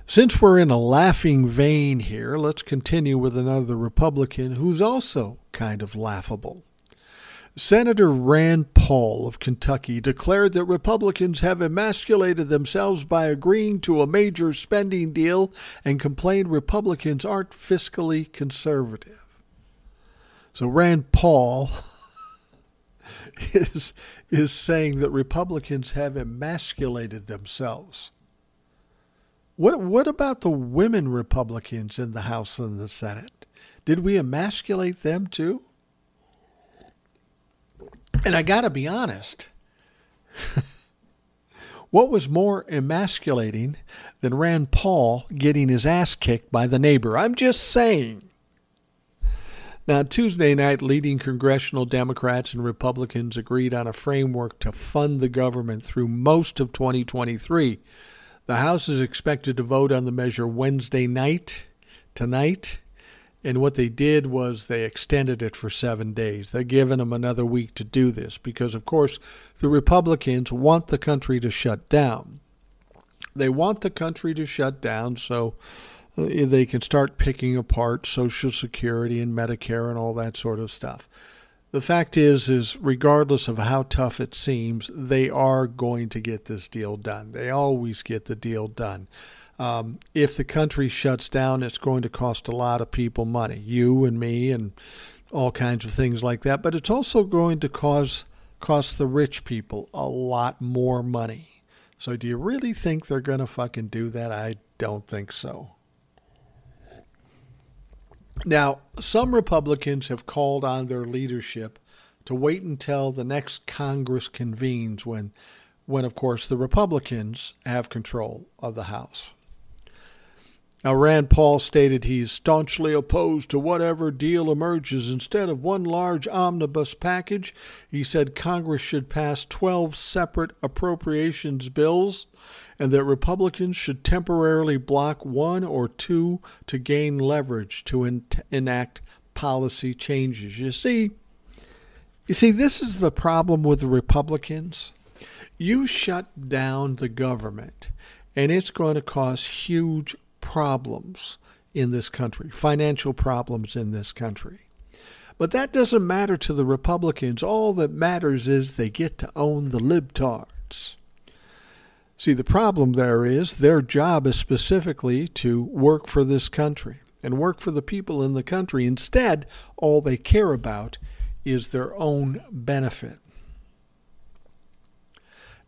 Since we're in a laughing vein here, let's continue with another Republican who's also kind of laughable. Senator Rand Paul of Kentucky declared that Republicans have emasculated themselves by agreeing to a major spending deal and complained Republicans aren't fiscally conservative. So Rand Paul is, is saying that Republicans have emasculated themselves. What what about the women Republicans in the House and the Senate? Did we emasculate them too? And I got to be honest. what was more emasculating than Rand Paul getting his ass kicked by the neighbor? I'm just saying. Now, Tuesday night, leading congressional Democrats and Republicans agreed on a framework to fund the government through most of 2023 the House is expected to vote on the measure Wednesday night, tonight. And what they did was they extended it for seven days. They're giving them another week to do this because, of course, the Republicans want the country to shut down. They want the country to shut down so uh, they can start picking apart Social Security and Medicare and all that sort of stuff. The fact is is regardless of how tough it seems they are going to get this deal done. They always get the deal done. Um, if the country shuts down it's going to cost a lot of people money. You and me and all kinds of things like that. But it's also going to cause cost the rich people a lot more money. So do you really think they're going to fucking do that? I don't think so now, some Republicans have called on their leadership to wait until the next Congress convenes when when of course the Republicans have control of the House. Now, Rand Paul stated he is staunchly opposed to whatever deal emerges. Instead of one large omnibus package, he said Congress should pass 12 separate appropriations bills and that Republicans should temporarily block one or two to gain leverage to en- enact policy changes. You see, you see, this is the problem with the Republicans. You shut down the government, and it's going to cause huge problems in this country, financial problems in this country. But that doesn't matter to the Republicans. All that matters is they get to own the libtards. See, the problem there is their job is specifically to work for this country and work for the people in the country. Instead, all they care about is their own benefit.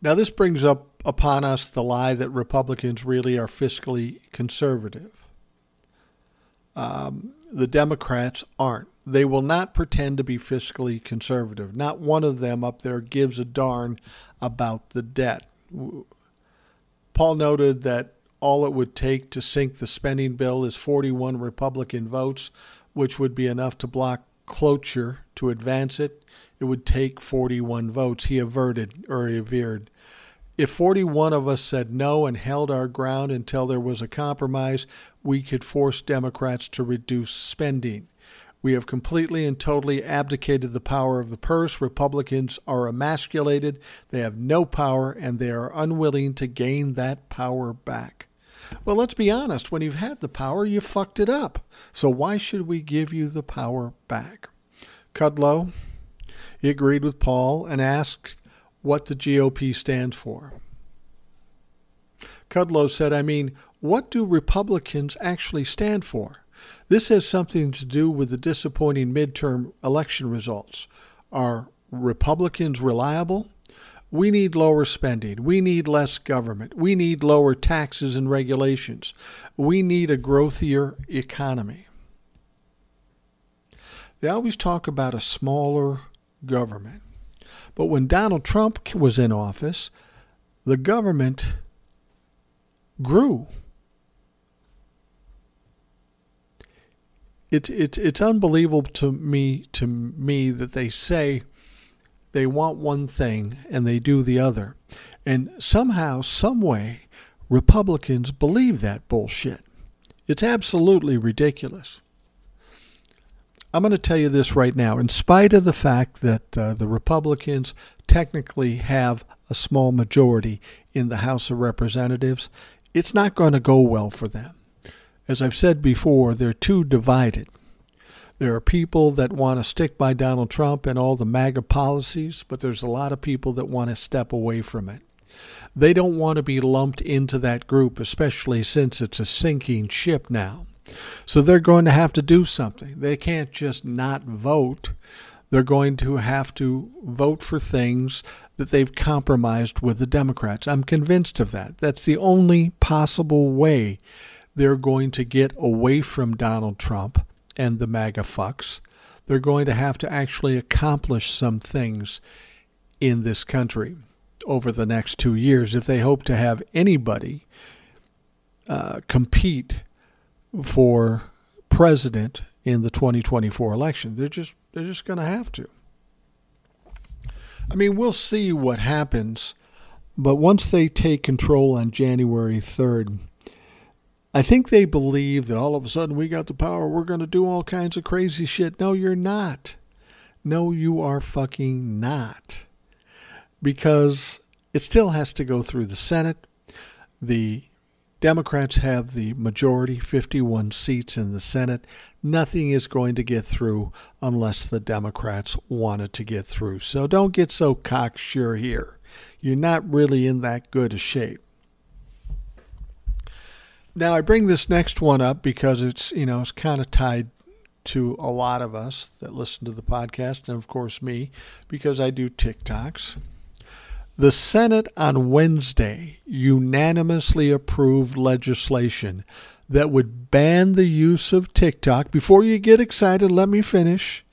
Now, this brings up upon us the lie that Republicans really are fiscally conservative. Um, the Democrats aren't. They will not pretend to be fiscally conservative. Not one of them up there gives a darn about the debt. Paul noted that all it would take to sink the spending bill is 41 Republican votes, which would be enough to block cloture to advance it. It would take 41 votes, he averted or he averred. If 41 of us said no and held our ground until there was a compromise, we could force Democrats to reduce spending. We have completely and totally abdicated the power of the purse. Republicans are emasculated. They have no power, and they are unwilling to gain that power back. Well, let's be honest. When you've had the power, you fucked it up. So why should we give you the power back? Kudlow, he agreed with Paul and asked what the GOP stands for. Kudlow said, I mean, what do Republicans actually stand for? This has something to do with the disappointing midterm election results. Are Republicans reliable? We need lower spending. We need less government. We need lower taxes and regulations. We need a growthier economy. They always talk about a smaller government. But when Donald Trump was in office, the government grew. it's it's it's unbelievable to me to me that they say they want one thing and they do the other. And somehow, some way, Republicans believe that bullshit. It's absolutely ridiculous. I'm going to tell you this right now. In spite of the fact that uh, the Republicans technically have a small majority in the House of Representatives, it's not going to go well for them. As I've said before, they're too divided. There are people that want to stick by Donald Trump and all the MAGA policies, but there's a lot of people that want to step away from it. They don't want to be lumped into that group, especially since it's a sinking ship now. So they're going to have to do something. They can't just not vote. They're going to have to vote for things that they've compromised with the Democrats. I'm convinced of that. That's the only possible way they're going to get away from Donald Trump and the MAGA fucks. They're going to have to actually accomplish some things in this country over the next two years if they hope to have anybody uh, compete for president in the 2024 election. They're just they're just going to have to. I mean, we'll see what happens, but once they take control on January 3rd, I think they believe that all of a sudden we got the power, we're going to do all kinds of crazy shit. No, you're not. No, you are fucking not. Because it still has to go through the Senate. The Democrats have the majority, 51 seats in the Senate. Nothing is going to get through unless the Democrats want it to get through. So don't get so cocksure here. You're not really in that good a shape. Now I bring this next one up because it's you know it's kind of tied to a lot of us that listen to the podcast and of course me because I do TikToks. The Senate on Wednesday unanimously approved legislation that would ban the use of TikTok. Before you get excited, let me finish.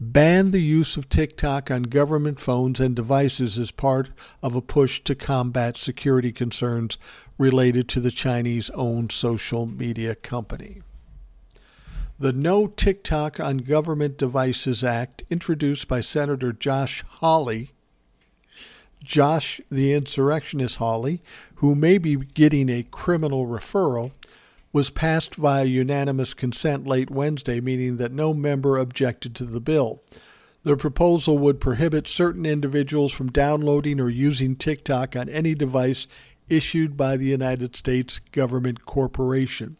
Ban the use of TikTok on government phones and devices as part of a push to combat security concerns related to the Chinese owned social media company. The No TikTok on Government Devices Act, introduced by Senator Josh Hawley, Josh the insurrectionist Hawley, who may be getting a criminal referral, was passed via unanimous consent late Wednesday, meaning that no member objected to the bill. The proposal would prohibit certain individuals from downloading or using TikTok on any device issued by the United States government corporation.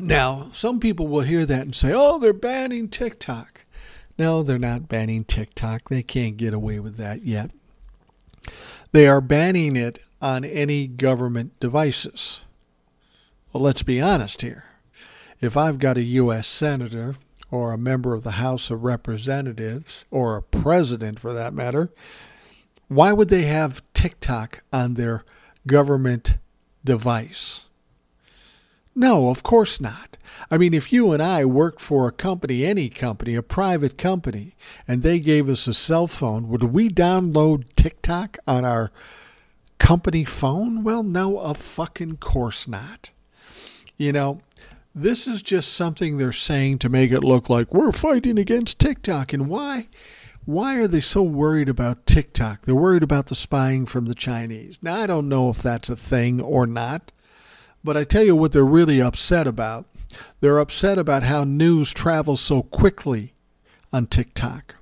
Now, some people will hear that and say, oh, they're banning TikTok. No, they're not banning TikTok. They can't get away with that yet. They are banning it on any government devices. Well, let's be honest here. If I've got a U.S. Senator or a member of the House of Representatives or a president for that matter, why would they have TikTok on their government device? No, of course not. I mean, if you and I worked for a company, any company, a private company, and they gave us a cell phone, would we download TikTok on our company phone? Well, no, of fucking course not. You know, this is just something they're saying to make it look like we're fighting against TikTok. And why? Why are they so worried about TikTok? They're worried about the spying from the Chinese. Now, I don't know if that's a thing or not. But I tell you what they're really upset about. They're upset about how news travels so quickly on TikTok.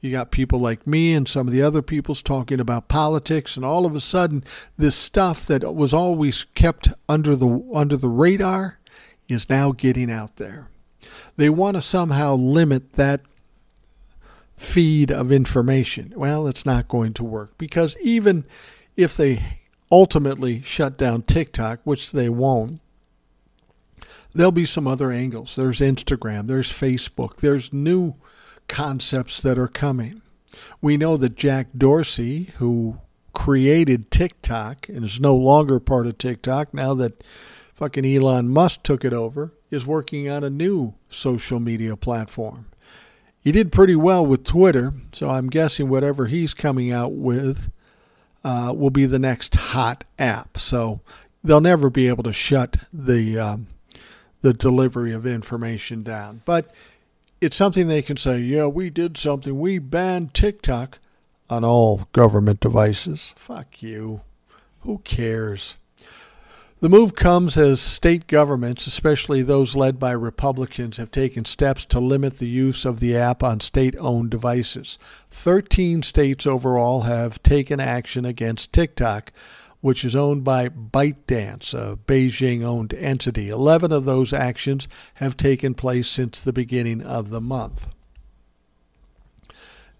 You got people like me and some of the other people's talking about politics, and all of a sudden, this stuff that was always kept under the under the radar is now getting out there. They want to somehow limit that feed of information. Well, it's not going to work because even if they ultimately shut down TikTok, which they won't, there'll be some other angles. There's Instagram, there's Facebook, there's new concepts that are coming. We know that Jack Dorsey, who created TikTok and is no longer part of TikTok now that fucking Elon Musk took it over, is working on a new social media platform. He did pretty well with Twitter, so I'm guessing whatever he's coming out with uh, will be the next hot app. So they'll never be able to shut the um, the delivery of information down. But it's something they can say, yeah, we did something. We banned TikTok on all government devices. Fuck you. Who cares? The move comes as state governments, especially those led by Republicans, have taken steps to limit the use of the app on state owned devices. Thirteen states overall have taken action against TikTok, which is owned by ByteDance, a Beijing owned entity. Eleven of those actions have taken place since the beginning of the month.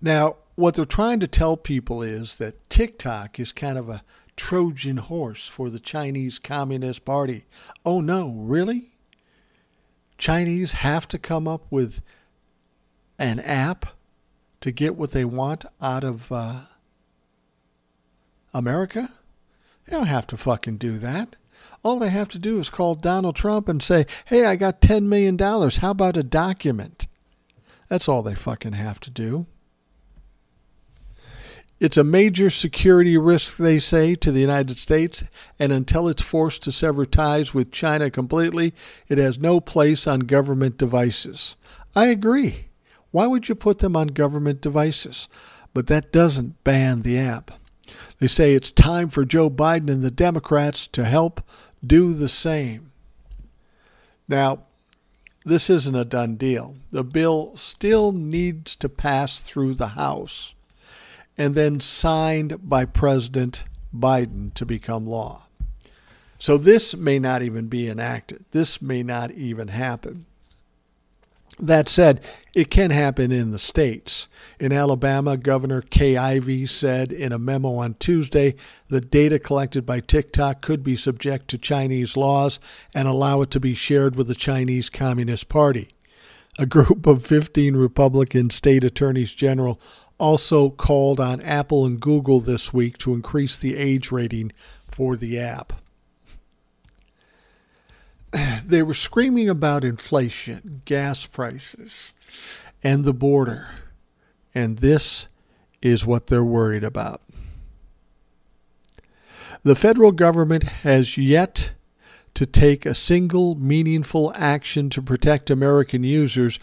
Now, what they're trying to tell people is that TikTok is kind of a Trojan horse for the Chinese Communist Party. Oh no, really? Chinese have to come up with an app to get what they want out of uh, America? They don't have to fucking do that. All they have to do is call Donald Trump and say, hey, I got $10 million. How about a document? That's all they fucking have to do. It's a major security risk, they say, to the United States, and until it's forced to sever ties with China completely, it has no place on government devices. I agree. Why would you put them on government devices? But that doesn't ban the app. They say it's time for Joe Biden and the Democrats to help do the same. Now, this isn't a done deal. The bill still needs to pass through the House and then signed by President Biden to become law. So this may not even be enacted. This may not even happen. That said, it can happen in the states. In Alabama, Governor Kay Ivey said in a memo on Tuesday that data collected by TikTok could be subject to Chinese laws and allow it to be shared with the Chinese Communist Party. A group of 15 Republican state attorneys general also called on Apple and Google this week to increase the age rating for the app. they were screaming about inflation, gas prices, and the border. And this is what they're worried about. The federal government has yet to take a single meaningful action to protect American users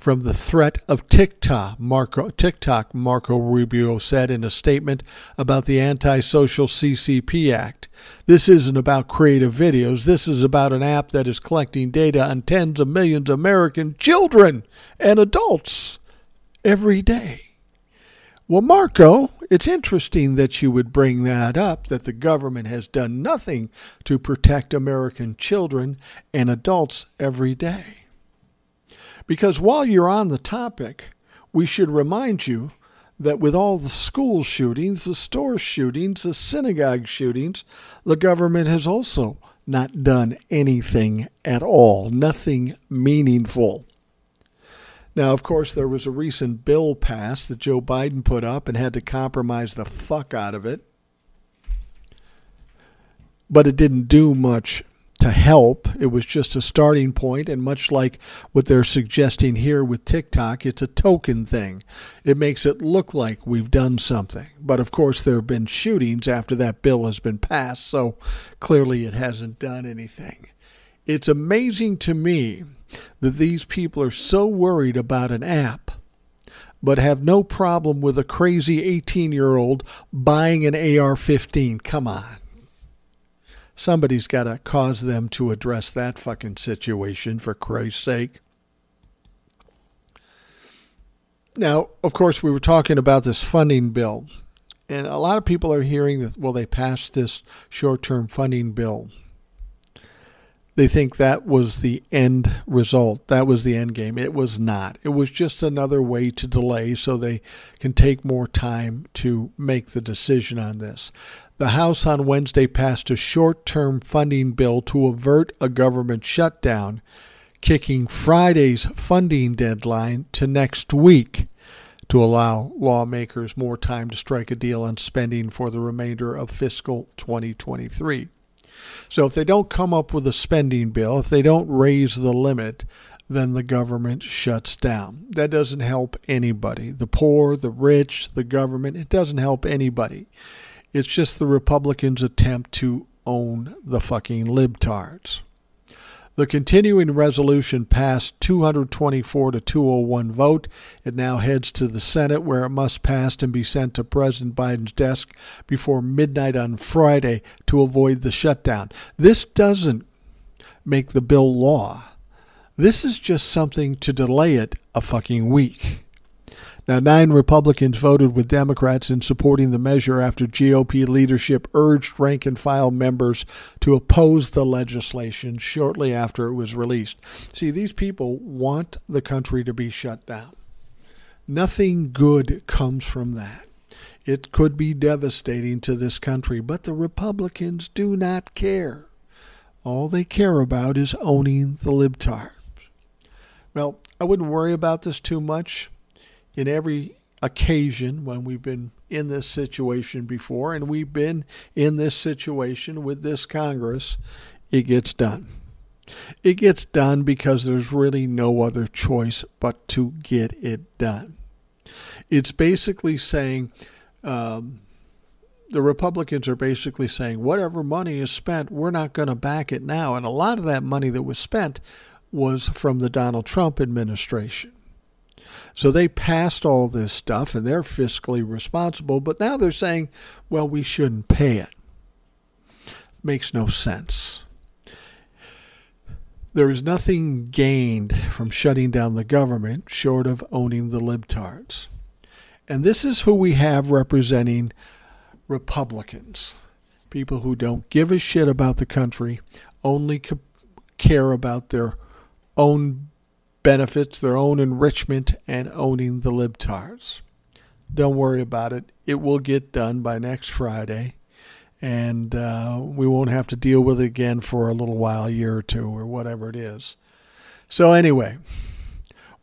from the threat of TikTok, Marco, TikTok, Marco Rubio said in a statement about the anti-social CCP Act. This isn't about creative videos. This is about an app that is collecting data on tens of millions of American children and adults every day. Well, Marco, it's interesting that you would bring that up that the government has done nothing to protect American children and adults every day. Because while you're on the topic, we should remind you that with all the school shootings, the store shootings, the synagogue shootings, the government has also not done anything at all, nothing meaningful. Now, of course, there was a recent bill passed that Joe Biden put up and had to compromise the fuck out of it. But it didn't do much to help. It was just a starting point, and much like what they're suggesting here with TikTok, it's a token thing. It makes it look like we've done something. But of course, there have been shootings after that bill has been passed, so clearly it hasn't done anything. It's amazing to me that these people are so worried about an app but have no problem with a crazy 18 year old buying an AR 15. Come on somebody's got to cause them to address that fucking situation for Christ's sake. Now, of course, we were talking about this funding bill, and a lot of people are hearing that, well, they passed this short term funding bill. They think that was the end result. That was the end game. It was not. It was just another way to delay so they can take more time to make the decision on this. The House on Wednesday passed a short term funding bill to avert a government shutdown, kicking Friday's funding deadline to next week to allow lawmakers more time to strike a deal on spending for the remainder of fiscal 2023. So if they don't come up with a spending bill, if they don't raise the limit, then the government shuts down. That doesn't help anybody. The poor, the rich, the government, it doesn't help anybody. It's just the Republicans' attempt to own the fucking libtards. The continuing resolution passed 224 to 201 vote. It now heads to the Senate, where it must pass and be sent to President Biden's desk before midnight on Friday to avoid the shutdown. This doesn't make the bill law. This is just something to delay it a fucking week. Now, nine Republicans voted with Democrats in supporting the measure after GOP leadership urged rank and file members to oppose the legislation shortly after it was released. See, these people want the country to be shut down. Nothing good comes from that. It could be devastating to this country, but the Republicans do not care. All they care about is owning the libtards. Well, I wouldn't worry about this too much in every occasion when we've been in this situation before, and we've been in this situation with this Congress, it gets done. It gets done because there's really no other choice but to get it done. It's basically saying, um, the Republicans are basically saying, whatever money is spent, we're not going to back it now. And a lot of that money that was spent was from the Donald Trump administration. So they passed all this stuff and they're fiscally responsible, but now they're saying, well, we shouldn't pay it. Makes no sense. There is nothing gained from shutting down the government short of owning the libtards. And this is who we have representing Republicans. People who don't give a shit about the country, only care about their own benefits, their own enrichment, and owning the libtards. Don't worry about it. It will get done by next Friday, and uh, we won't have to deal with it again for a little while, a year or two, or whatever it is. So, anyway,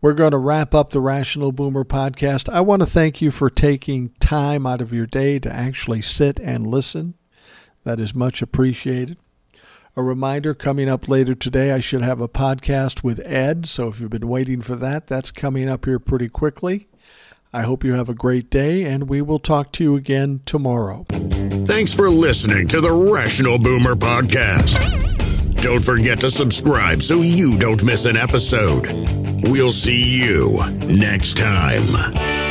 we're going to wrap up the Rational Boomer podcast. I want to thank you for taking time out of your day to actually sit and listen. That is much appreciated. A reminder coming up later today, I should have a podcast with Ed. So if you've been waiting for that, that's coming up here pretty quickly. I hope you have a great day, and we will talk to you again tomorrow. Thanks for listening to the Rational Boomer Podcast. Don't forget to subscribe so you don't miss an episode. We'll see you next time.